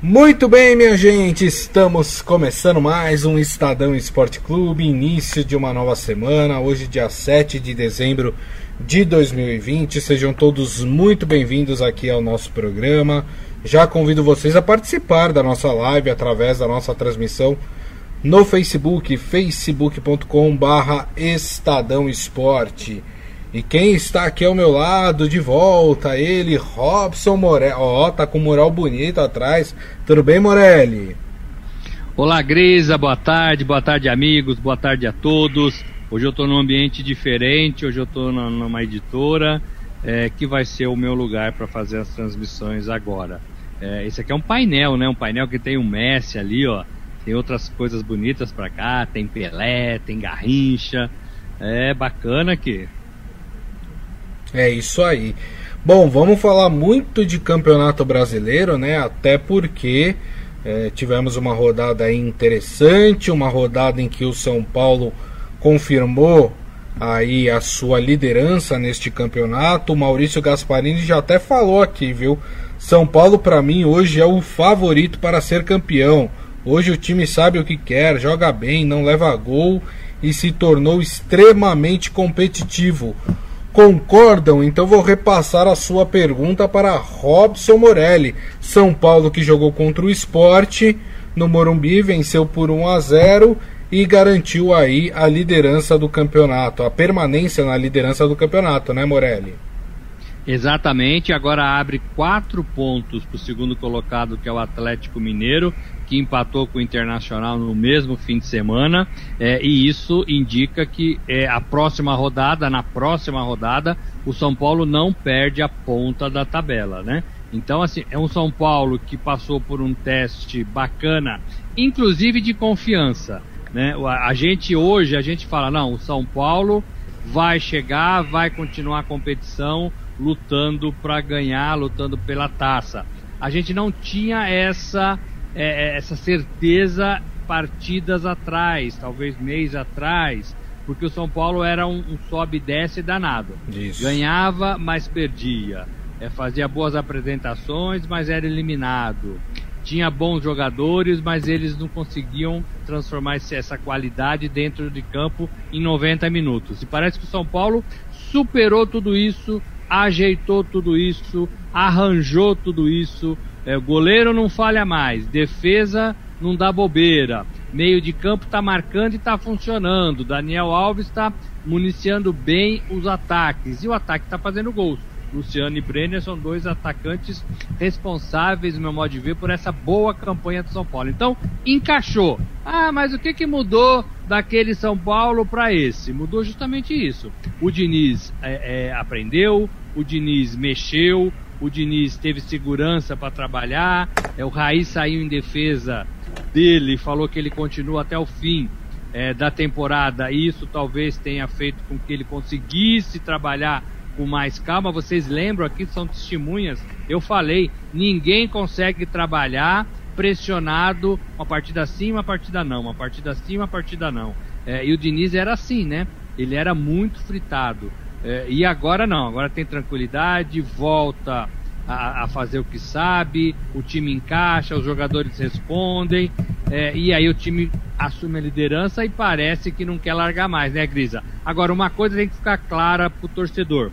Muito bem, minha gente, estamos começando mais um Estadão Esporte Clube, início de uma nova semana, hoje, dia 7 de dezembro de 2020. Sejam todos muito bem-vindos aqui ao nosso programa. Já convido vocês a participar da nossa live através da nossa transmissão no Facebook, facebook.com/barra Estadão Esporte. E quem está aqui ao meu lado, de volta, ele, Robson Morelli. Ó, oh, tá com moral bonito atrás. Tudo bem, Morelli? Olá, Grisa, boa tarde, boa tarde, amigos, boa tarde a todos. Hoje eu estou num ambiente diferente, hoje eu estou numa editora é, que vai ser o meu lugar para fazer as transmissões agora. É, esse aqui é um painel, né? Um painel que tem um Messi ali, ó. Tem outras coisas bonitas para cá, tem Pelé, tem Garrincha. É bacana aqui. É isso aí. Bom, vamos falar muito de campeonato brasileiro, né? Até porque é, tivemos uma rodada interessante, uma rodada em que o São Paulo confirmou aí a sua liderança neste campeonato. O Maurício Gasparini já até falou aqui, viu? São Paulo para mim hoje é o favorito para ser campeão. Hoje o time sabe o que quer, joga bem, não leva gol e se tornou extremamente competitivo. Concordam? Então vou repassar a sua pergunta para Robson Morelli. São Paulo que jogou contra o esporte no Morumbi, venceu por 1 a 0 e garantiu aí a liderança do campeonato, a permanência na liderança do campeonato, né, Morelli? Exatamente, agora abre quatro pontos para o segundo colocado, que é o Atlético Mineiro, que empatou com o Internacional no mesmo fim de semana, é, e isso indica que é, a próxima rodada, na próxima rodada, o São Paulo não perde a ponta da tabela, né? Então, assim, é um São Paulo que passou por um teste bacana, inclusive de confiança. Né? A gente hoje, a gente fala, não, o São Paulo vai chegar, vai continuar a competição, lutando para ganhar, lutando pela taça. A gente não tinha essa é, é, essa certeza partidas atrás, talvez mês atrás, porque o São Paulo era um, um sobe e desce danado. Isso. Ganhava, mas perdia. É, fazia boas apresentações, mas era eliminado. Tinha bons jogadores, mas eles não conseguiam transformar essa qualidade dentro de campo em 90 minutos. E parece que o São Paulo superou tudo isso, ajeitou tudo isso, arranjou tudo isso, é, goleiro não falha mais, defesa não dá bobeira, meio de campo está marcando e está funcionando. Daniel Alves está municiando bem os ataques e o ataque está fazendo gols. Luciano e Brenner são dois atacantes responsáveis, no meu modo de ver, por essa boa campanha do São Paulo. Então, encaixou. Ah, mas o que, que mudou daquele São Paulo para esse? Mudou justamente isso. O Diniz é, é, aprendeu, o Diniz mexeu, o Diniz teve segurança para trabalhar, é, o Raiz saiu em defesa dele, falou que ele continua até o fim é, da temporada, e isso talvez tenha feito com que ele conseguisse trabalhar com mais calma. Vocês lembram aqui, são testemunhas, eu falei, ninguém consegue trabalhar pressionado, uma partida sim, uma partida não, uma partida sim, uma partida não. É, e o Diniz era assim, né? Ele era muito fritado. É, e agora não, agora tem tranquilidade, volta a, a, fazer o que sabe, o time encaixa, os jogadores respondem, é, e aí o time assume a liderança e parece que não quer largar mais, né, Grisa? Agora, uma coisa tem que ficar clara pro torcedor: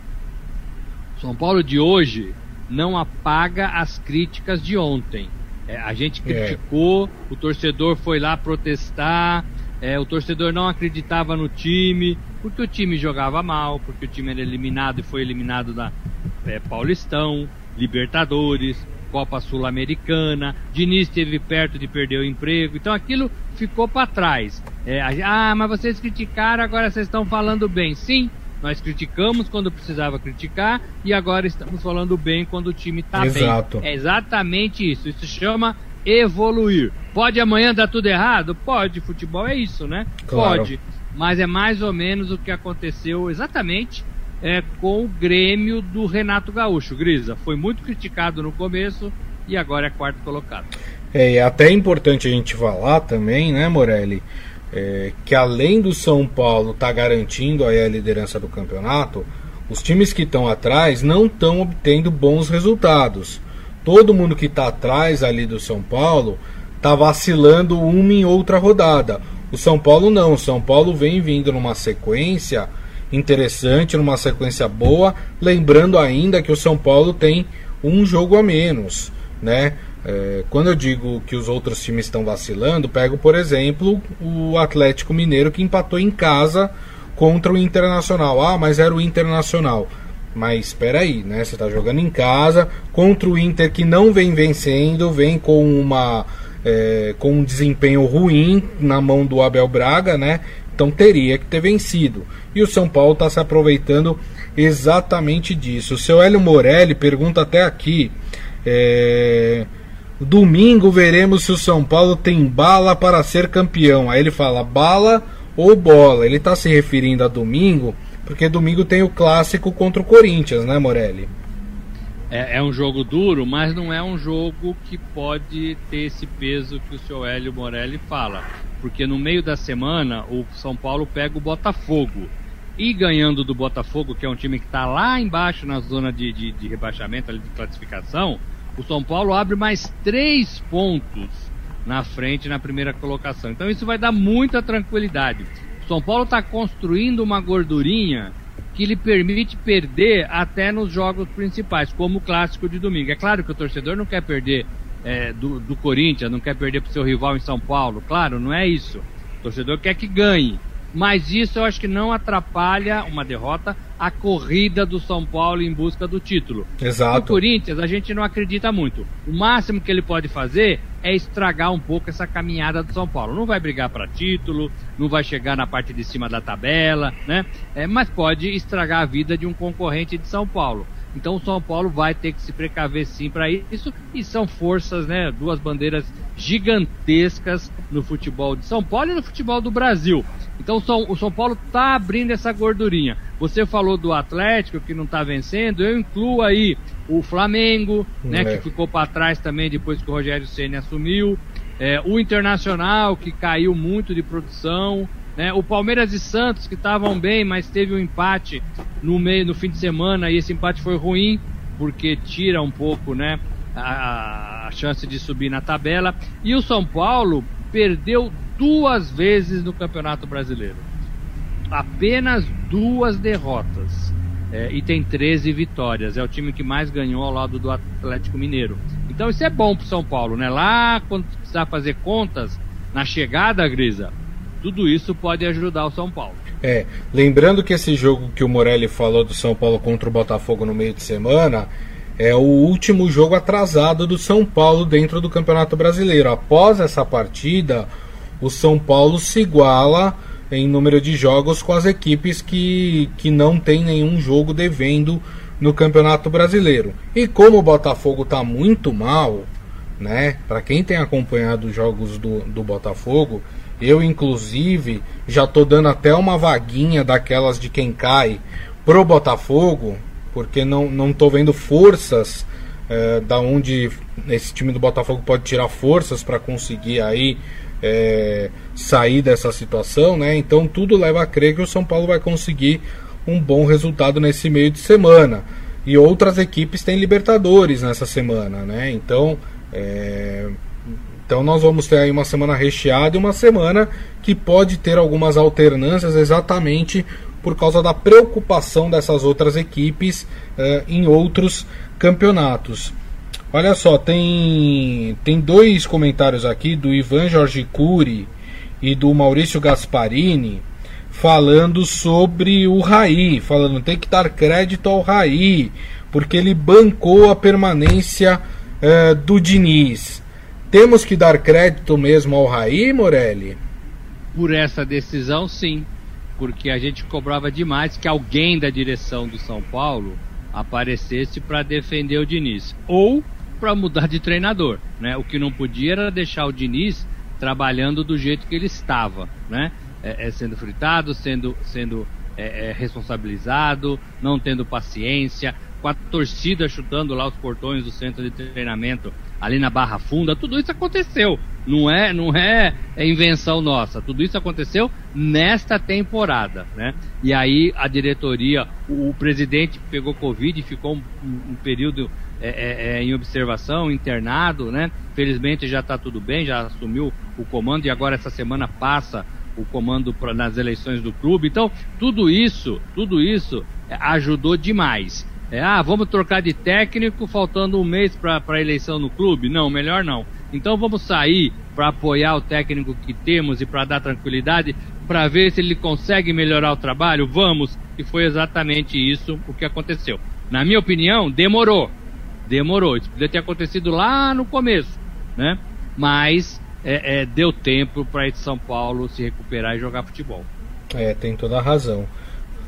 São Paulo de hoje não apaga as críticas de ontem. É, a gente é. criticou, o torcedor foi lá protestar, é, o torcedor não acreditava no time, porque o time jogava mal, porque o time era eliminado e foi eliminado da é, Paulistão, Libertadores, Copa Sul-Americana. Diniz esteve perto de perder o emprego, então aquilo ficou para trás. É, ah, mas vocês criticaram, agora vocês estão falando bem. Sim, nós criticamos quando precisava criticar e agora estamos falando bem quando o time está bem. É exatamente isso. Isso chama evoluir. Pode amanhã dar tudo errado? Pode, futebol é isso, né? Claro. Pode. Mas é mais ou menos o que aconteceu exatamente é, com o Grêmio do Renato Gaúcho. Grisa, foi muito criticado no começo e agora é quarto colocado. É, e é até importante a gente falar também, né, Morelli, é, que além do São Paulo estar tá garantindo aí a liderança do campeonato, os times que estão atrás não estão obtendo bons resultados. todo mundo que está atrás ali do São Paulo está vacilando uma em outra rodada. O São Paulo não, o São Paulo vem vindo numa sequência interessante, numa sequência boa, lembrando ainda que o São Paulo tem um jogo a menos, né? É, quando eu digo que os outros times estão vacilando, pego por exemplo o Atlético Mineiro que empatou em casa contra o Internacional. Ah, mas era o Internacional. Mas espera aí, né? Você está jogando em casa contra o Inter que não vem vencendo, vem com uma é, com um desempenho ruim na mão do Abel Braga, né? Então teria que ter vencido. E o São Paulo está se aproveitando exatamente disso. O seu Hélio Morelli pergunta até aqui. É, Domingo veremos se o São Paulo tem bala para ser campeão. Aí ele fala bala ou bola. Ele está se referindo a domingo porque domingo tem o clássico contra o Corinthians, né, Morelli? É, é, um jogo duro, mas não é um jogo que pode ter esse peso que o seu Hélio Morelli fala. Porque no meio da semana o São Paulo pega o Botafogo. E ganhando do Botafogo, que é um time que está lá embaixo na zona de, de, de rebaixamento, ali de classificação, o São Paulo abre mais três pontos na frente na primeira colocação. Então isso vai dar muita tranquilidade. São Paulo está construindo uma gordurinha que lhe permite perder até nos jogos principais, como o clássico de domingo. É claro que o torcedor não quer perder é, do, do Corinthians, não quer perder para o seu rival em São Paulo. Claro, não é isso. O torcedor quer que ganhe. Mas isso eu acho que não atrapalha uma derrota a corrida do São Paulo em busca do título. Exato. O Corinthians a gente não acredita muito. O máximo que ele pode fazer é estragar um pouco essa caminhada do São Paulo. Não vai brigar para título, não vai chegar na parte de cima da tabela, né? É, mas pode estragar a vida de um concorrente de São Paulo. Então o São Paulo vai ter que se precaver sim para isso e são forças, né? Duas bandeiras gigantescas no futebol de São Paulo e no futebol do Brasil. Então o São Paulo está abrindo essa gordurinha. Você falou do Atlético que não está vencendo, eu incluo aí o Flamengo, né, é. que ficou para trás também depois que o Rogério Ceni assumiu, é, o Internacional que caiu muito de produção, né, o Palmeiras e Santos que estavam bem, mas teve um empate no meio no fim de semana e esse empate foi ruim porque tira um pouco, né, a, a chance de subir na tabela. E o São Paulo perdeu duas vezes no Campeonato Brasileiro. Apenas duas derrotas. É, e tem 13 vitórias. É o time que mais ganhou ao lado do Atlético Mineiro. Então isso é bom pro São Paulo, né? Lá, quando precisar fazer contas, na chegada, Grisa, tudo isso pode ajudar o São Paulo. É, lembrando que esse jogo que o Morelli falou do São Paulo contra o Botafogo no meio de semana é o último jogo atrasado do São Paulo dentro do Campeonato Brasileiro. Após essa partida, o São Paulo se iguala em número de jogos com as equipes que, que não tem nenhum jogo devendo no Campeonato Brasileiro. E como o Botafogo está muito mal, né? Para quem tem acompanhado os jogos do, do Botafogo, eu inclusive já estou dando até uma vaguinha daquelas de quem cai pro Botafogo, porque não não tô vendo forças é, da onde esse time do Botafogo pode tirar forças para conseguir aí é, sair dessa situação, né? Então tudo leva a crer que o São Paulo vai conseguir um bom resultado nesse meio de semana. E outras equipes têm Libertadores nessa semana, né? Então, é, então nós vamos ter aí uma semana recheada e uma semana que pode ter algumas alternâncias exatamente por causa da preocupação dessas outras equipes é, em outros campeonatos. Olha só, tem, tem dois comentários aqui do Ivan Jorge Cury e do Maurício Gasparini falando sobre o Raí, falando tem que dar crédito ao Raí, porque ele bancou a permanência uh, do Diniz. Temos que dar crédito mesmo ao Raí, Morelli? Por essa decisão, sim. Porque a gente cobrava demais que alguém da direção do São Paulo aparecesse para defender o Diniz. Ou para mudar de treinador, né? O que não podia era deixar o Diniz trabalhando do jeito que ele estava, né? É, é, sendo fritado, sendo, sendo é, é responsabilizado, não tendo paciência, com a torcida chutando lá os portões do centro de treinamento ali na Barra Funda, tudo isso aconteceu. Não é, não é, é invenção nossa. Tudo isso aconteceu nesta temporada, né? E aí a diretoria, o, o presidente pegou Covid, ficou um, um período é, é, é, em observação, internado, né? Felizmente já está tudo bem, já assumiu o comando e agora essa semana passa o comando pra, nas eleições do clube. Então, tudo isso, tudo isso é, ajudou demais. É, ah, vamos trocar de técnico faltando um mês para a eleição no clube? Não, melhor não. Então vamos sair para apoiar o técnico que temos e para dar tranquilidade, para ver se ele consegue melhorar o trabalho? Vamos! E foi exatamente isso o que aconteceu. Na minha opinião, demorou. Demorou. Isso podia ter acontecido lá no começo, né? Mas é, é, deu tempo para São Paulo se recuperar e jogar futebol. É, tem toda a razão.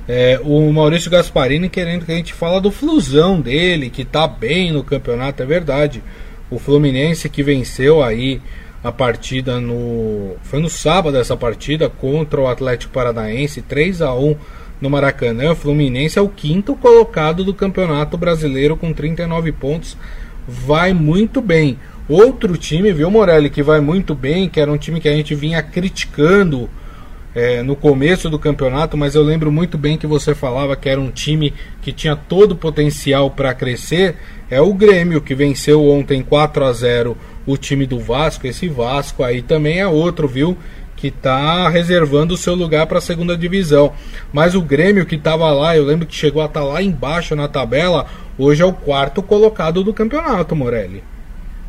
É, o Maurício Gasparini querendo que a gente fala do Flusão dele, que tá bem no campeonato, é verdade. O Fluminense que venceu aí a partida no. Foi no sábado essa partida contra o Atlético Paranaense, 3 a 1 no Maracanã. O Fluminense é o quinto colocado do Campeonato Brasileiro com 39 pontos. Vai muito bem. Outro time, viu, Morelli, que vai muito bem, que era um time que a gente vinha criticando é, no começo do campeonato, mas eu lembro muito bem que você falava que era um time que tinha todo o potencial para crescer. É o Grêmio que venceu ontem 4 a 0 o time do Vasco. Esse Vasco aí também é outro, viu? Que está reservando o seu lugar para a segunda divisão. Mas o Grêmio que estava lá, eu lembro que chegou a estar tá lá embaixo na tabela, hoje é o quarto colocado do campeonato, Morelli.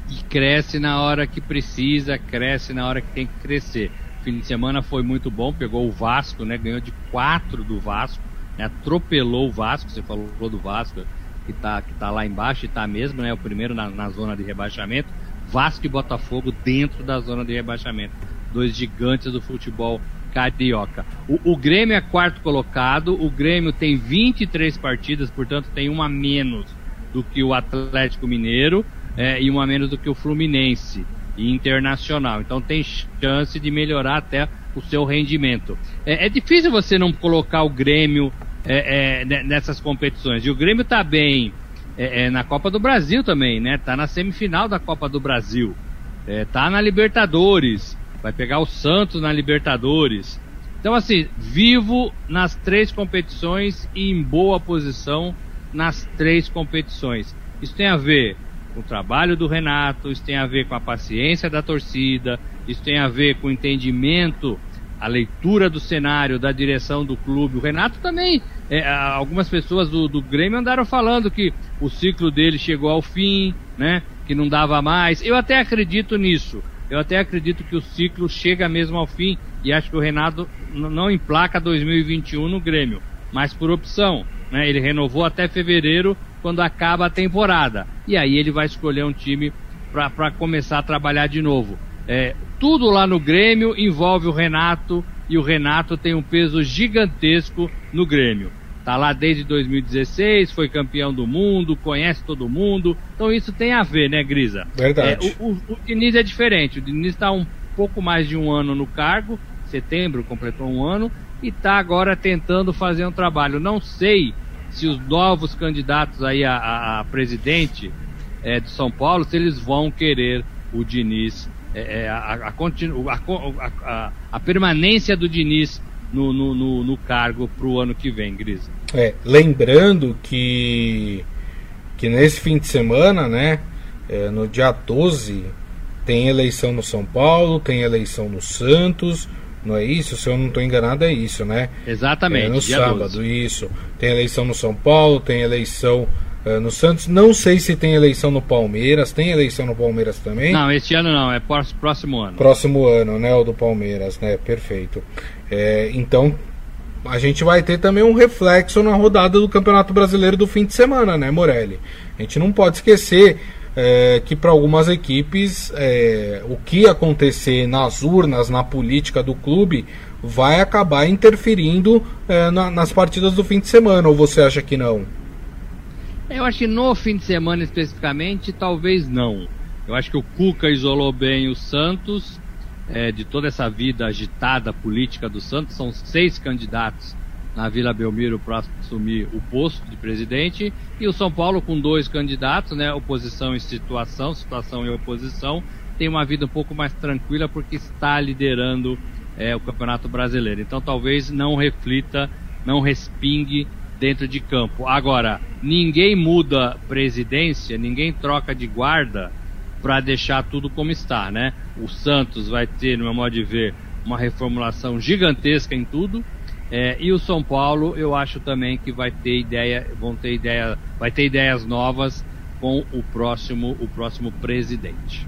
E cresce na hora que precisa, cresce na hora que tem que crescer fim de semana foi muito bom, pegou o Vasco, né? Ganhou de 4 do Vasco, né, atropelou o Vasco, você falou do Vasco, que tá, que tá lá embaixo e tá mesmo, né? O primeiro na, na zona de rebaixamento. Vasco e Botafogo dentro da zona de rebaixamento. Dois gigantes do futebol carioca. O, o, Grêmio é quarto colocado, o Grêmio tem 23 partidas, portanto tem uma menos do que o Atlético Mineiro é, e uma menos do que o Fluminense e internacional. Então tem chance de melhorar até o seu rendimento. É, é difícil você não colocar o Grêmio é, é, nessas competições. E o Grêmio está bem é, é, na Copa do Brasil também, né? Tá na semifinal da Copa do Brasil. É, tá na Libertadores. Vai pegar o Santos na Libertadores. Então, assim, vivo nas três competições e em boa posição nas três competições. Isso tem a ver com o trabalho do Renato, isso tem a ver com a paciência da torcida, isso tem a ver com o entendimento, a leitura do cenário, da direção do clube. O Renato também, é, algumas pessoas do, do Grêmio andaram falando que o ciclo dele chegou ao fim, né? Que não dava mais. Eu até acredito nisso. Eu até acredito que o ciclo chega mesmo ao fim e acho que o Renato não emplaca 2021 no Grêmio, mas por opção. Né? Ele renovou até fevereiro quando acaba a temporada. E aí ele vai escolher um time para começar a trabalhar de novo. É, tudo lá no Grêmio envolve o Renato e o Renato tem um peso gigantesco no Grêmio. Tá lá desde 2016, foi campeão do mundo, conhece todo mundo. Então isso tem a ver, né, Grisa? Verdade. É, o, o, o Diniz é diferente. O Diniz está um pouco mais de um ano no cargo, setembro completou um ano, e está agora tentando fazer um trabalho. Não sei se os novos candidatos aí a, a, a presidente é, de São Paulo, se eles vão querer o Diniz, é, é a, a, permanência do Diniz no, no, no, no cargo para o ano que vem, Grisa. É, lembrando que, que nesse fim de semana, né, é, no dia 12, tem eleição no São Paulo, tem eleição no Santos, não é isso? Se eu não estou enganado, é isso, né? Exatamente. É no sábado, 12. isso. Tem eleição no São Paulo, tem eleição uh, no Santos. Não sei se tem eleição no Palmeiras. Tem eleição no Palmeiras também? Não, este ano não, é próximo ano. Próximo ano, né? O do Palmeiras, né? Perfeito. É, então, a gente vai ter também um reflexo na rodada do Campeonato Brasileiro do fim de semana, né, Morelli? A gente não pode esquecer é, que para algumas equipes é, o que acontecer nas urnas, na política do clube, vai acabar interferindo é, na, nas partidas do fim de semana, ou você acha que não? Eu acho que no fim de semana especificamente, talvez não. Eu acho que o Cuca isolou bem o Santos, é, de toda essa vida agitada política do Santos, são seis candidatos na Vila Belmiro para assumir o posto de presidente e o São Paulo com dois candidatos, né, oposição e situação, situação e oposição, tem uma vida um pouco mais tranquila porque está liderando é, o Campeonato Brasileiro. Então talvez não reflita, não respingue dentro de campo. Agora, ninguém muda presidência, ninguém troca de guarda para deixar tudo como está, né? O Santos vai ter, no meu modo de ver, uma reformulação gigantesca em tudo. É, e o São Paulo, eu acho também que vai ter ideia, vão ter ideia, vai ter ideias novas com o próximo, o próximo presidente.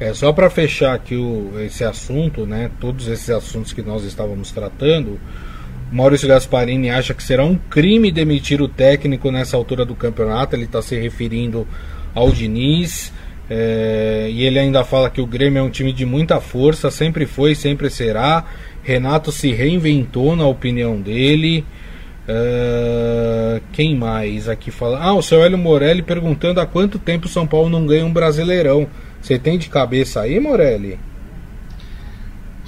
É só para fechar aqui o, esse assunto, né? Todos esses assuntos que nós estávamos tratando. Maurício Gasparini acha que será um crime demitir o técnico nessa altura do campeonato. Ele está se referindo ao Diniz. É, e ele ainda fala que o Grêmio é um time de muita força, sempre foi, sempre será. Renato se reinventou na opinião dele. É, quem mais aqui fala? Ah, o seu Hélio Morelli perguntando há quanto tempo o São Paulo não ganha um Brasileirão. Você tem de cabeça aí, Morelli?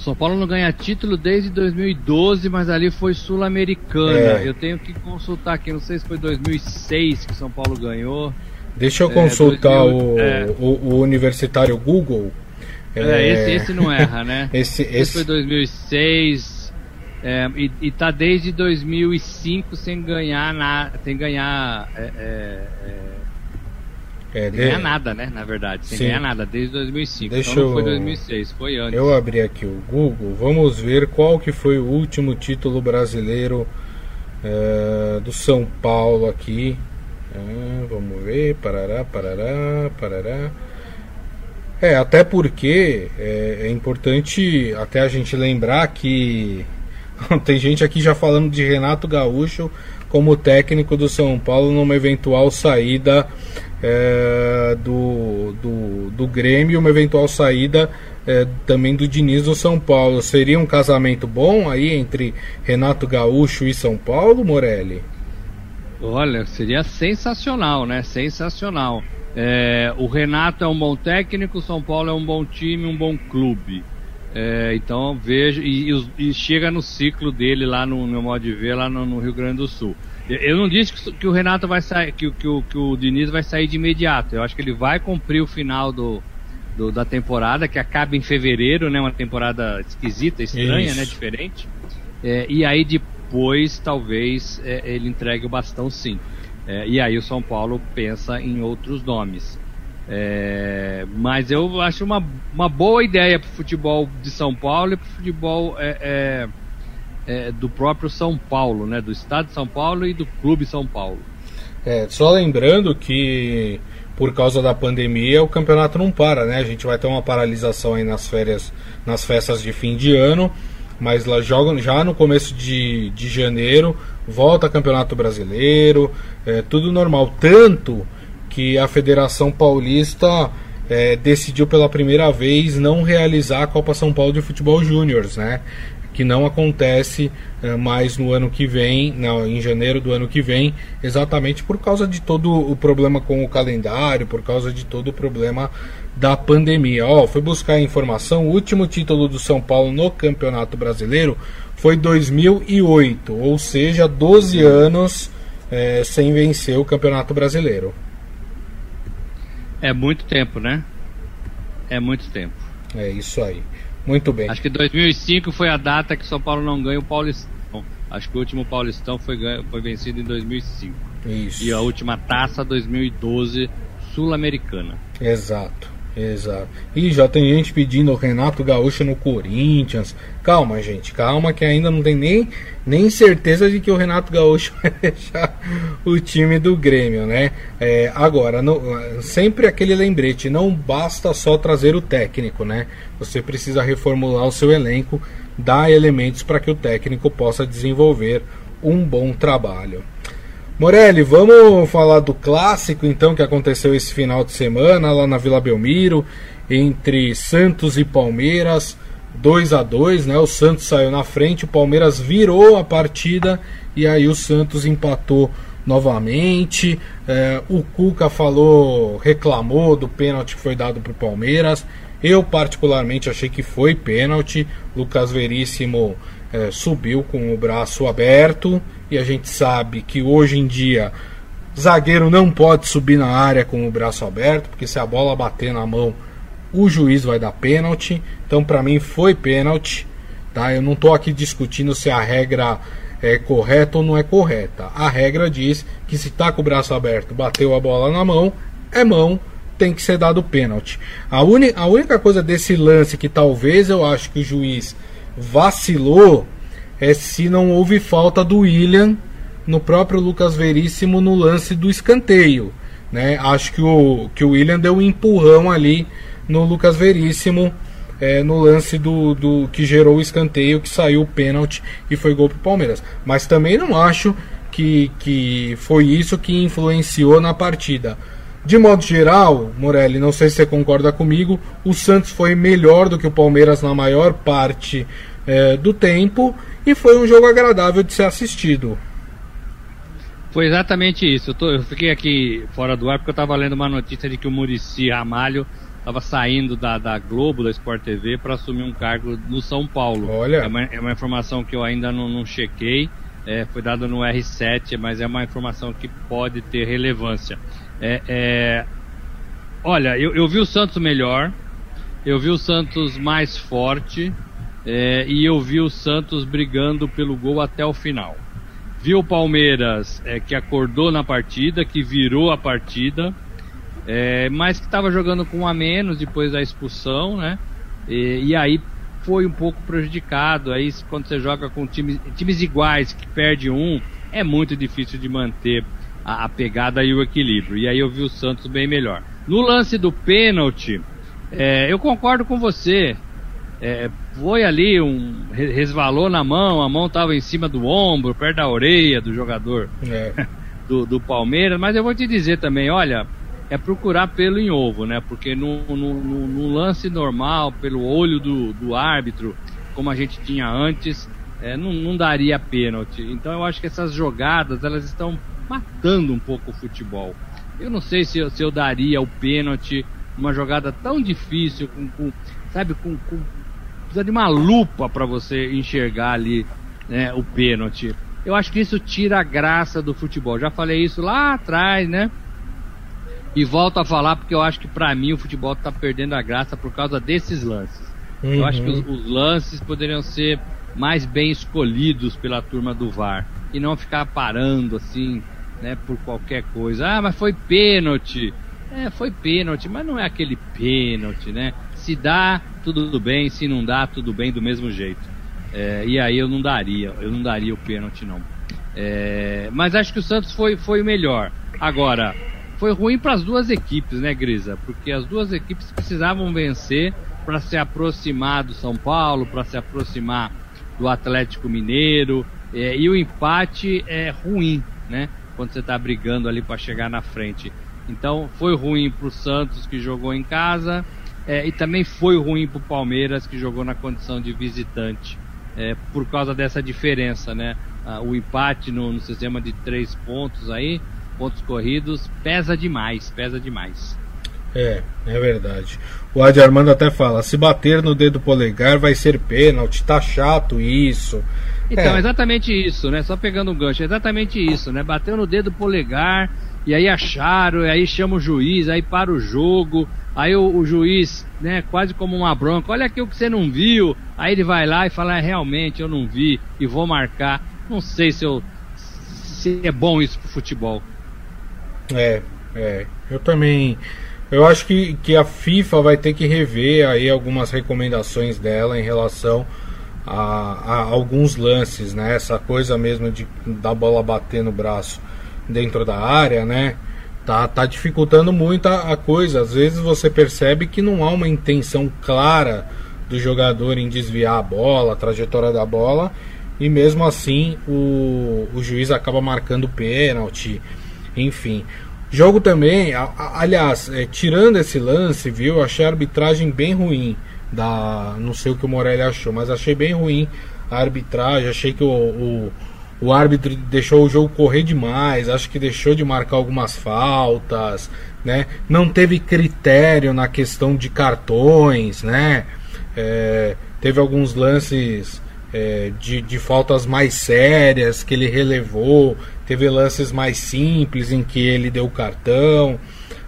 São Paulo não ganha título desde 2012, mas ali foi sul-americana. É. Eu tenho que consultar aqui, não sei se foi 2006 que São Paulo ganhou. Deixa eu é, consultar 2000, o, é. o, o, universitário Google. É, esse, esse não erra, né? esse, esse... esse foi 2006 é, e, e tá desde 2005 sem ganhar, na, sem ganhar é, é, é, sem de... ganhar nada, né? Na verdade, sem Sim. ganhar nada desde 2005. Deixa então não foi 2006, foi antes. Eu abri aqui o Google. Vamos ver qual que foi o último título brasileiro é, do São Paulo aqui. É, vamos ver. Parará, parará, parará. É, até porque é, é importante até a gente lembrar que tem gente aqui já falando de Renato Gaúcho como técnico do São Paulo numa eventual saída é, do, do, do Grêmio, uma eventual saída é, também do Diniz do São Paulo. Seria um casamento bom aí entre Renato Gaúcho e São Paulo, Morelli? Olha, seria sensacional, né? Sensacional. É, o Renato é um bom técnico, o São Paulo é um bom time, um bom clube. É, então vejo e, e, chega no ciclo dele lá no, meu modo de ver lá no, no Rio Grande do Sul. Eu não disse que, que o Renato vai sair, que, que, o, que o Diniz vai sair de imediato. Eu acho que ele vai cumprir o final do, do da temporada, que acaba em fevereiro, né? Uma temporada esquisita, estranha, Isso. né? Diferente. É, e aí depois talvez é, ele entregue o bastão sim. É, e aí o São Paulo pensa em outros nomes. É, mas eu acho uma, uma boa ideia para o futebol de São Paulo e para o futebol é, é, é, do próprio São Paulo, né? Do estado de São Paulo e do clube São Paulo. É, só lembrando que por causa da pandemia o campeonato não para, né? A gente vai ter uma paralisação aí nas férias, nas festas de fim de ano, mas lá jogam já no começo de, de janeiro volta campeonato brasileiro, é, tudo normal. Tanto que a Federação Paulista é, decidiu pela primeira vez não realizar a Copa São Paulo de Futebol Júnior, né? Que não acontece é, mais no ano que vem, não, em janeiro do ano que vem, exatamente por causa de todo o problema com o calendário, por causa de todo o problema da pandemia. Ó, fui buscar informação, o último título do São Paulo no Campeonato Brasileiro foi 2008, ou seja, 12 anos é, sem vencer o Campeonato Brasileiro. É muito tempo, né? É muito tempo. É isso aí. Muito bem. Acho que 2005 foi a data que São Paulo não ganha o Paulistão. Acho que o último Paulistão foi, foi vencido em 2005. Isso. E a última taça 2012 sul-americana. Exato. Exato. E já tem gente pedindo o Renato Gaúcho no Corinthians. Calma, gente, calma que ainda não tem nem, nem certeza de que o Renato Gaúcho vai deixar o time do Grêmio, né? É, agora, sempre aquele lembrete, não basta só trazer o técnico, né? Você precisa reformular o seu elenco, dar elementos para que o técnico possa desenvolver um bom trabalho. Morelli, vamos falar do clássico então que aconteceu esse final de semana lá na Vila Belmiro, entre Santos e Palmeiras, 2 a 2 né? O Santos saiu na frente, o Palmeiras virou a partida e aí o Santos empatou novamente. É, o Cuca falou, reclamou do pênalti que foi dado para o Palmeiras, Eu particularmente achei que foi pênalti. Lucas Veríssimo é, subiu com o braço aberto e a gente sabe que hoje em dia zagueiro não pode subir na área com o braço aberto, porque se a bola bater na mão, o juiz vai dar pênalti. Então, para mim, foi pênalti. Tá? Eu não estou aqui discutindo se a regra é correta ou não é correta. A regra diz que se está com o braço aberto, bateu a bola na mão, é mão, tem que ser dado pênalti. A, a única coisa desse lance que talvez eu acho que o juiz vacilou é se não houve falta do William no próprio Lucas Veríssimo no lance do escanteio. Né? Acho que o, que o William deu um empurrão ali no Lucas Veríssimo é, no lance do, do que gerou o escanteio, que saiu o pênalti e foi gol para o Palmeiras. Mas também não acho que, que foi isso que influenciou na partida. De modo geral, Morelli, não sei se você concorda comigo, o Santos foi melhor do que o Palmeiras na maior parte é, do tempo e foi um jogo agradável de ser assistido. Foi exatamente isso. Eu, tô, eu fiquei aqui fora do ar porque eu estava lendo uma notícia de que o Murici Ramalho estava saindo da, da Globo, da Sport TV, para assumir um cargo no São Paulo. Olha. É uma, é uma informação que eu ainda não, não chequei. É, foi dada no R7, mas é uma informação que pode ter relevância. É, é... Olha, eu, eu vi o Santos melhor, eu vi o Santos mais forte é, e eu vi o Santos brigando pelo gol até o final. Viu o Palmeiras é, que acordou na partida, que virou a partida, é, mas que estava jogando com um a menos depois da expulsão, né? E, e, aí foi um pouco prejudicado. Aí quando você joga com times, times iguais que perde um, é muito difícil de manter a, a, pegada e o equilíbrio. E aí eu vi o Santos bem melhor. No lance do pênalti, é, eu concordo com você é, foi ali, um resvalou na mão, a mão estava em cima do ombro, perto da orelha do jogador é. do, do Palmeiras, mas eu vou te dizer também, olha, é procurar pelo em ovo, né? Porque no, no, no, no lance normal, pelo olho do, do árbitro, como a gente tinha antes, é, não, não daria pênalti. Então eu acho que essas jogadas, elas estão matando um pouco o futebol. Eu não sei se eu, se eu daria o pênalti uma jogada tão difícil, com, com sabe, com, com precisa de uma lupa para você enxergar ali né, o pênalti. Eu acho que isso tira a graça do futebol. Já falei isso lá atrás, né? E volto a falar porque eu acho que para mim o futebol está perdendo a graça por causa desses lances. Uhum. Eu acho que os, uhum. os, lances poderiam ser mais bem escolhidos pela turma do VAR e não ficar parando assim, né, por qualquer coisa. Ah, mas foi pênalti. É, foi pênalti, mas não é aquele pênalti, né? Se dá, tudo bem, se não dá, tudo bem do mesmo jeito. É, e aí eu não daria, eu não daria o pênalti não. É, mas acho que o Santos foi, foi melhor. Agora, foi ruim para as duas equipes, né, Grisa? Porque as duas equipes precisavam vencer para se aproximar do São Paulo, para se aproximar do Atlético Mineiro. É, e o empate é ruim, né? Quando você está brigando ali para chegar na frente. Então foi ruim para o Santos que jogou em casa é, e também foi ruim para o Palmeiras, que jogou na condição de visitante, é, por causa dessa diferença, né? Ah, o empate no, no, sistema de três pontos aí, pontos corridos, pesa demais, pesa demais. É, é verdade. O Adi Armando até fala: se bater no dedo polegar vai ser pênalti, tá chato isso. Então, é. exatamente isso, né? Só pegando um gancho, exatamente isso, né? Bateu no dedo polegar, e aí acharam, e aí chama o juiz, aí para o jogo, aí o, o, juiz, né, quase como uma bronca, olha aqui o que você não viu, aí ele vai lá e fala, é, realmente eu não vi e vou marcar. Não sei se eu se é bom isso pro futebol. É, é. Eu também. Eu acho que, que a FIFA vai ter que rever aí algumas recomendações dela em relação a, a alguns lances, né? Essa coisa mesmo de da bola bater no braço dentro da área, né? Tá, tá dificultando muito a, a coisa. Às vezes você percebe que não há uma intenção clara do jogador em desviar a bola, a trajetória da bola, e mesmo assim o, o juiz acaba marcando pênalti, enfim. Jogo também, a, a, aliás, é, tirando esse lance, viu, achei a arbitragem bem ruim. Da, não sei o que o Morelli achou, mas achei bem ruim a arbitragem. Achei que o, o o árbitro deixou o jogo correr demais, acho que deixou de marcar algumas faltas, né? Não teve critério na questão de cartões, né? É, teve alguns lances é, de, de faltas mais sérias que ele relevou, teve lances mais simples em que ele deu cartão.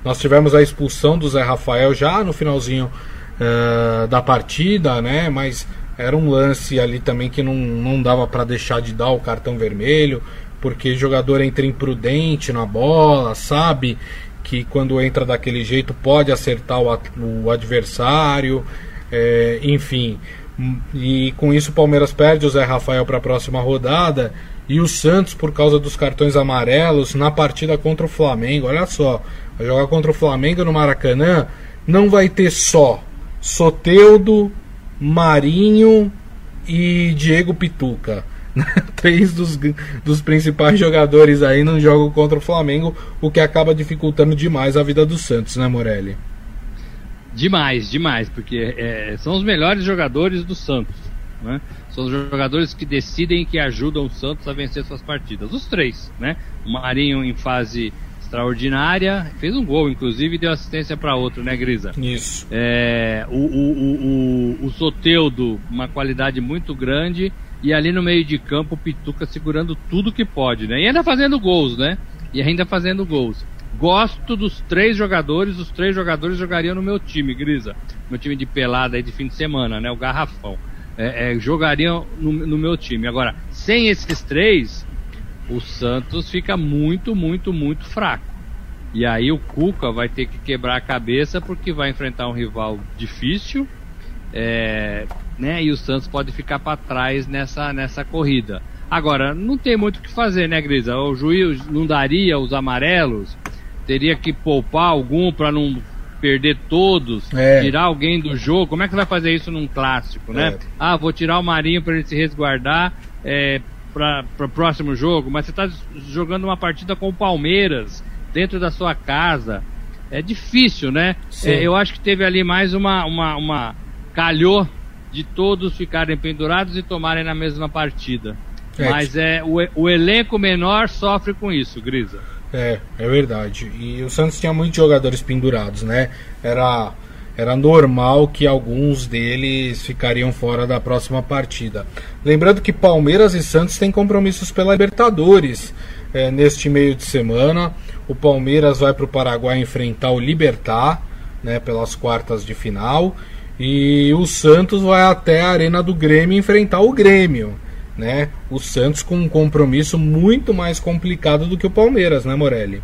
Nós tivemos a expulsão do Zé Rafael já no finalzinho uh, da partida, né? Mas era um lance ali também que não, não dava para deixar de dar o cartão vermelho, porque jogador entra imprudente na bola, sabe que quando entra daquele jeito pode acertar o, o adversário, é, enfim. E com isso o Palmeiras perde o Zé Rafael para a próxima rodada e o Santos, por causa dos cartões amarelos, na partida contra o Flamengo. Olha só, vai jogar contra o Flamengo no Maracanã, não vai ter só Soteudo, Marinho e Diego Pituca. Três dos, dos principais jogadores aí não jogam contra o Flamengo, o que acaba dificultando demais a vida do Santos, né, Morelli? Demais, demais, porque é, são os melhores jogadores do Santos. Né? São os jogadores que decidem e que ajudam o Santos a vencer suas partidas. Os três, né? O Marinho em fase extraordinária, fez um gol, inclusive, e deu assistência para outro, né, Grisa? Isso. É, o, o, o, o, Soteudo, uma qualidade muito grande, e ali no meio de campo o Pituca segurando tudo que pode, né? E ainda fazendo gols, né? E ainda fazendo gols. Gosto dos três jogadores, os três jogadores jogariam no meu time, Grisa. Meu time de pelada aí de fim de semana, né? O Garrafão. É, é, jogariam no, no meu time. Agora, sem esses três, o Santos fica muito, muito, muito fraco. E aí o Cuca vai ter que quebrar a cabeça porque vai enfrentar um rival difícil, é, né? E o Santos pode ficar para trás nessa, nessa corrida. Agora, não tem muito o que fazer, né, Grisa? O juiz não daria os amarelos, teria que poupar algum para não perder todos, é. tirar alguém do jogo. Como é que vai fazer isso num clássico, né? É. Ah, vou tirar o Marinho para ele se resguardar. É, para o próximo jogo, mas você está jogando uma partida com o Palmeiras dentro da sua casa. É difícil, né? É, eu acho que teve ali mais uma, uma, uma calhou de todos ficarem pendurados e tomarem na mesma partida. É, mas é o, o elenco menor sofre com isso, Grisa. É, é verdade. E o Santos tinha muitos jogadores pendurados, né? Era era normal que alguns deles ficariam fora da próxima partida. Lembrando que Palmeiras e Santos têm compromissos pela Libertadores é, neste meio de semana. O Palmeiras vai para o Paraguai enfrentar o Libertar né, pelas quartas de final. E o Santos vai até a Arena do Grêmio enfrentar o Grêmio. Né? O Santos com um compromisso muito mais complicado do que o Palmeiras, né, Morelli?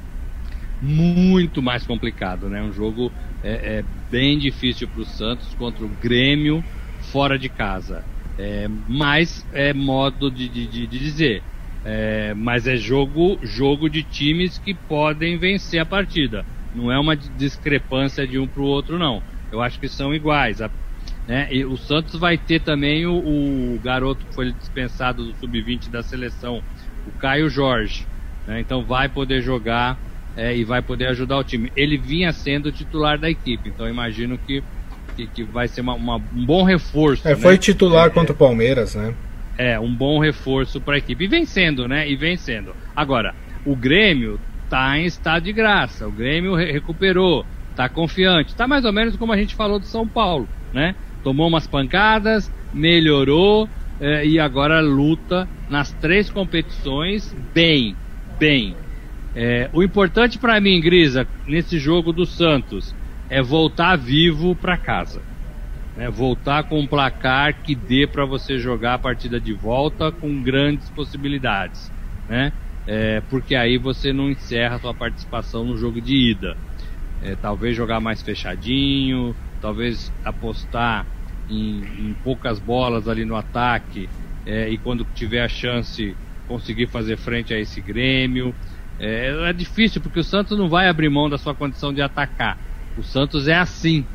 Muito mais complicado, né? Um jogo é, é bem difícil para o Santos contra o Grêmio fora de casa. É, mas é modo de, de, de dizer. É, mas é jogo, jogo de times que podem vencer a partida. Não é uma discrepância de um para o outro, não. Eu acho que são iguais. A, né? E o Santos vai ter também o, o garoto que foi dispensado do sub-20 da seleção, o Caio Jorge. Né? Então vai poder jogar é, e vai poder ajudar o time. Ele vinha sendo titular da equipe, então imagino que, que, que vai ser uma, uma, um bom reforço. É, né? foi titular é, contra o Palmeiras, né? É, um bom reforço para a equipe. E vencendo, né? E vencendo. Agora, o Grêmio tá em estado de graça. O Grêmio re recuperou, tá confiante. Tá mais ou menos como a gente falou do São Paulo, né? Tomou umas pancadas, melhorou é, e agora luta nas três competições bem, bem. É, o importante para mim, Grisa, nesse jogo do Santos, é voltar vivo para casa. É voltar com um placar que dê para você jogar a partida de volta com grandes possibilidades, né? É, porque aí você não encerra a sua participação no jogo de ida. É, talvez jogar mais fechadinho, talvez apostar em, em poucas bolas ali no ataque é, e quando tiver a chance conseguir fazer frente a esse Grêmio. É, é difícil porque o Santos não vai abrir mão da sua condição de atacar. O Santos é assim.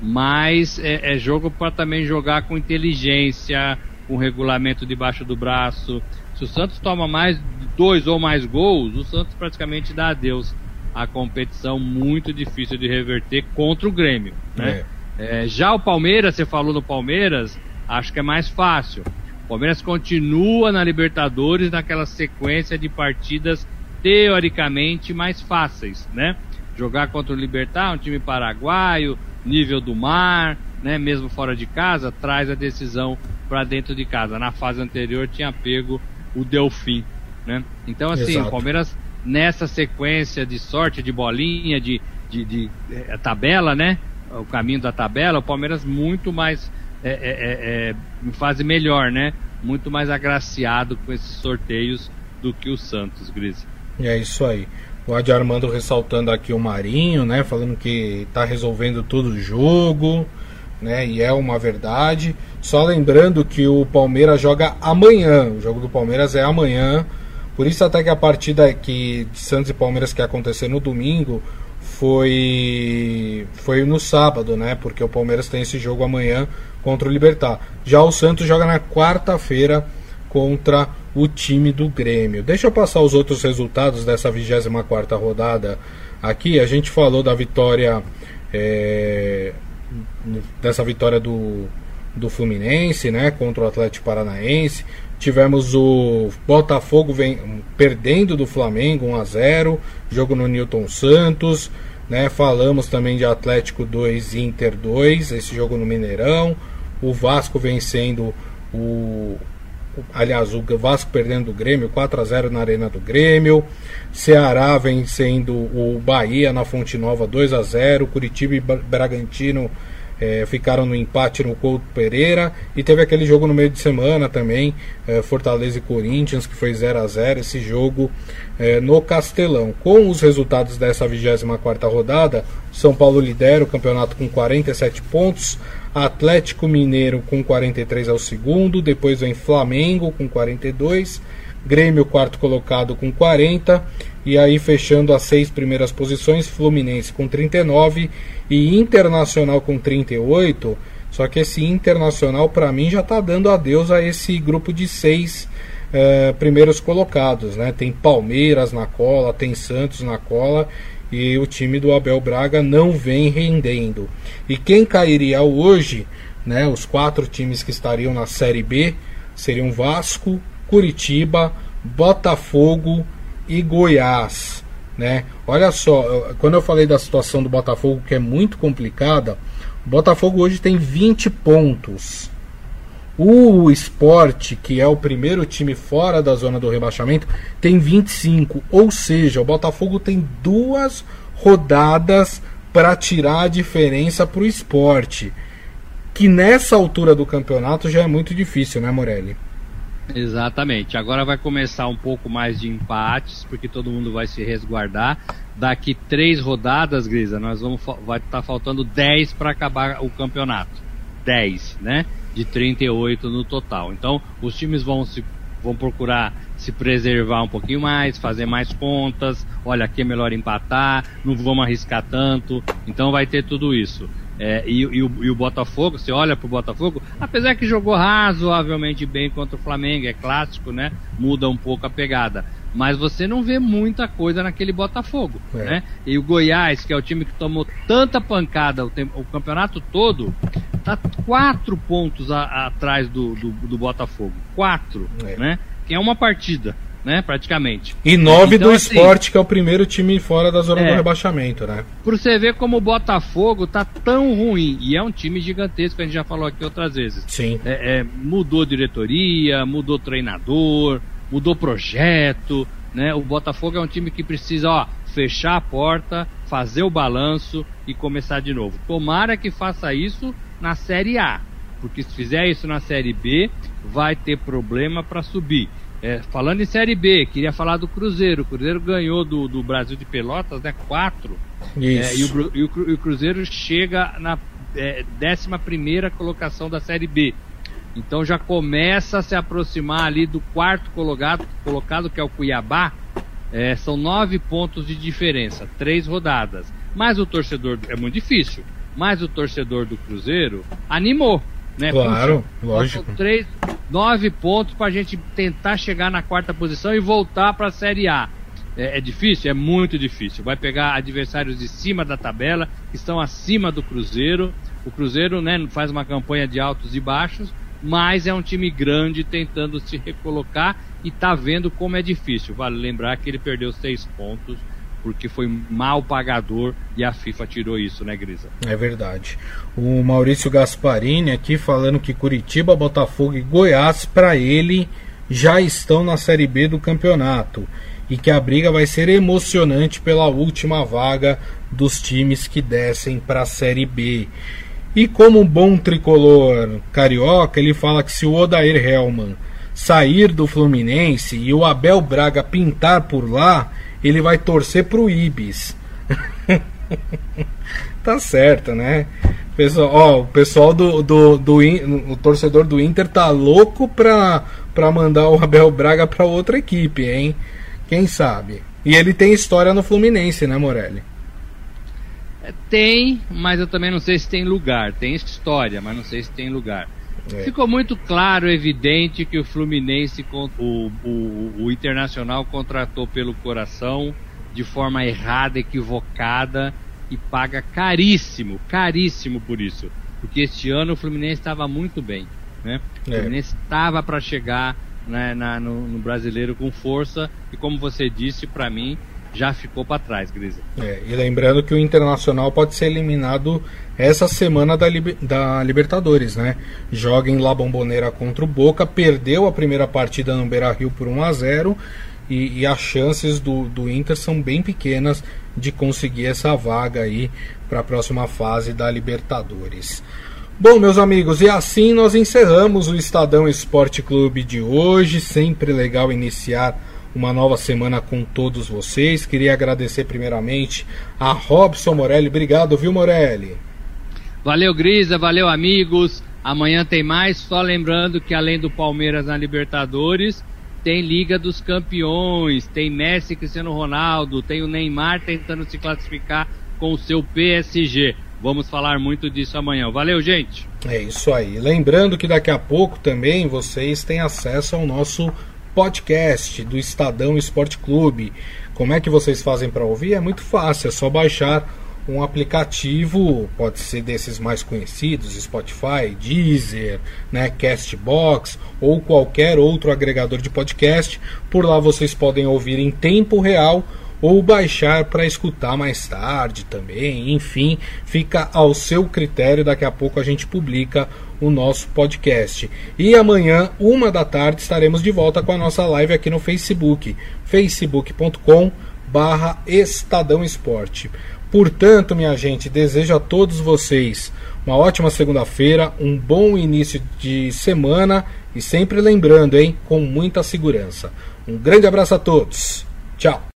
Mas é, é jogo para também jogar com inteligência, com regulamento debaixo do braço. Se o Santos toma mais dois ou mais gols, o Santos praticamente dá adeus à competição muito difícil de reverter contra o Grêmio. Né? É. É, já o Palmeiras, você falou no Palmeiras, acho que é mais fácil. Palmeiras continua na Libertadores naquela sequência de partidas teoricamente mais fáceis, né? Jogar contra o Libertar, um time paraguaio, nível do mar, né? Mesmo fora de casa, traz a decisão para dentro de casa. Na fase anterior tinha pego o Delfim, né? Então assim, Exato. o Palmeiras nessa sequência de sorte, de bolinha, de, de, de é, tabela, né? O caminho da tabela, o Palmeiras muito mais é, é, em fase melhor, né? Muito mais agraciado com esses sorteios do que o Santos, Gris. É isso aí. O Adi Armando ressaltando aqui o Marinho, né? Falando que tá resolvendo todo o jogo, né? E é uma verdade. Só lembrando que o Palmeiras joga amanhã. O jogo do Palmeiras é amanhã. Por isso até que a partida que de Santos e Palmeiras que acontecer no domingo foi foi no sábado, né? Porque o Palmeiras tem esse jogo amanhã contra o Libertar. Já o Santos joga na quarta-feira contra o time do Grêmio. Deixa eu passar os outros resultados dessa 24 rodada aqui. A gente falou da vitória é, dessa vitória do, do Fluminense, né, contra o Atlético Paranaense. Tivemos o Botafogo vem, perdendo do Flamengo 1 a 0, jogo no Newton Santos, né? Falamos também de Atlético 2 Inter 2, esse jogo no Mineirão. O Vasco vencendo o aliás, o Vasco perdendo do Grêmio, 4 a 0 na Arena do Grêmio. Ceará vencendo o Bahia na Fonte Nova 2 a 0 Curitiba e Bragantino é, ficaram no empate no Couto Pereira. E teve aquele jogo no meio de semana também, é, Fortaleza e Corinthians, que foi 0 a 0 esse jogo é, no Castelão. Com os resultados dessa 24 rodada, São Paulo lidera o campeonato com 47 pontos. Atlético Mineiro com 43 é o segundo, depois vem Flamengo com 42, Grêmio quarto colocado com 40 e aí fechando as seis primeiras posições, Fluminense com 39 e Internacional com 38. Só que esse Internacional para mim já está dando adeus a esse grupo de seis uh, primeiros colocados, né? Tem Palmeiras na cola, tem Santos na cola e o time do Abel Braga não vem rendendo. E quem cairia hoje, né, os quatro times que estariam na Série B seriam Vasco, Curitiba, Botafogo e Goiás. Né? Olha só, quando eu falei da situação do Botafogo, que é muito complicada, o Botafogo hoje tem 20 pontos. O Esporte, que é o primeiro time fora da zona do rebaixamento, tem 25. Ou seja, o Botafogo tem duas rodadas para tirar a diferença para o esporte. Que nessa altura do campeonato já é muito difícil, né, Morelli? Exatamente. Agora vai começar um pouco mais de empates, porque todo mundo vai se resguardar. Daqui três rodadas, Grisa, nós vamos vai estar tá faltando 10 para acabar o campeonato. 10, né? De 38 no total. Então, os times vão se vão procurar se preservar um pouquinho mais, fazer mais contas. Olha, aqui é melhor empatar, não vamos arriscar tanto. Então, vai ter tudo isso. É, e, e, o, e, o, Botafogo, você olha pro Botafogo, apesar que jogou razoavelmente bem contra o Flamengo, é clássico, né? Muda um pouco a pegada. Mas você não vê muita coisa naquele Botafogo, é. né? E o Goiás, que é o time que tomou tanta pancada o, tempo, o campeonato todo, tá quatro pontos a, a, atrás do, do, do, Botafogo. Quatro, é. né? Que é uma partida, né? Praticamente. E nove então, do assim, esporte, que é o primeiro time fora da zona é, do rebaixamento, né? Por você ver como o Botafogo tá tão ruim. E é um time gigantesco, a gente já falou aqui outras vezes. Sim. É, é, mudou diretoria, mudou treinador, mudou projeto, né? O Botafogo é um time que precisa, ó, fechar a porta, fazer o balanço e começar de novo. Tomara que faça isso na Série A, porque se fizer isso na Série B, vai ter problema para subir. É, falando em Série B, queria falar do Cruzeiro. O Cruzeiro ganhou do, do Brasil de Pelotas, né? Quatro. É, e, o, e, o, e, o, Cruzeiro chega na é, 11 colocação da Série B. Então já começa a se aproximar ali do quarto colocado, colocado que é o Cuiabá. É, são nove pontos de diferença, três rodadas. Mas o torcedor é muito difícil mas o torcedor do Cruzeiro animou, né? Claro, Puxa, lógico. Três, nove pontos para a gente tentar chegar na quarta posição e voltar para a Série A. É, é, difícil? É muito difícil. Vai pegar adversários de cima da tabela, que estão acima do Cruzeiro. O Cruzeiro né, faz uma campanha de altos e baixos, mas é um time grande tentando se recolocar e tá vendo como é difícil. Vale lembrar que ele perdeu seis pontos porque foi mal pagador e a FIFA tirou isso, né, Grisa? É verdade. O Maurício Gasparini aqui falando que Curitiba, Botafogo e Goiás, para ele, já estão na Série B do campeonato e que a briga vai ser emocionante pela última vaga dos times que descem para a Série B. E como um bom tricolor carioca, ele fala que se o Odair Helman sair do Fluminense e o Abel Braga pintar por lá, ele vai torcer pro Ibis. tá certo, né? Pessoal, ó, o pessoal do, do, do, o torcedor do Inter tá louco pra, pra mandar o Abel Braga pra outra equipe, hein? Quem sabe? E ele tem história no Fluminense, né, Morelli? É, tem, mas eu também não sei se tem lugar. Tem história, mas não sei se tem lugar. É. Ficou muito claro, evidente, que o Fluminense, o, o, o Internacional contratou pelo coração de forma errada, equivocada e paga caríssimo, caríssimo por isso. Porque este ano o Fluminense estava muito bem. Né? O é. Fluminense estava para chegar né, na, no, no, brasileiro com força e, como você disse, para mim já ficou para trás, Grisa. É, e lembrando que o Internacional pode ser eliminado essa semana da, da Libertadores, né? Joga em La Bombonera contra o Boca, perdeu a primeira partida no Beira-Rio por 1 a 0 e, e, as chances do, do Inter são bem pequenas de conseguir essa vaga aí para a próxima fase da Libertadores. Bom, meus amigos, e assim nós encerramos o Estadão Esporte Clube de hoje. Sempre legal iniciar uma nova semana com todos vocês. Queria agradecer primeiramente a Robson Morelli. Obrigado, viu, Morelli? Valeu, Grisa, valeu, amigos. Amanhã tem mais. Só lembrando que além do Palmeiras na Libertadores, tem Liga dos Campeões, tem Messi Cristiano Ronaldo, tem o Neymar tentando se classificar com o seu PSG. Vamos falar muito disso amanhã. Valeu, gente. É isso aí. Lembrando que daqui a pouco também vocês têm acesso ao nosso podcast do Estadão Esporte Clube. Como é que vocês fazem para ouvir? É muito fácil, é só baixar um aplicativo, pode ser desses mais conhecidos, Spotify, Deezer, né, Castbox ou qualquer outro agregador de podcast. Por lá vocês podem ouvir em tempo real ou baixar para escutar mais tarde também. Enfim, fica ao seu critério. Daqui a pouco a gente publica o nosso podcast. E amanhã, uma da tarde, estaremos de volta com a nossa live aqui no Facebook, facebook.com barra Estadão Esporte. Portanto, minha gente, desejo a todos vocês uma ótima segunda-feira, um bom início de semana e sempre lembrando, hein, com muita segurança. Um grande abraço a todos. Tchau.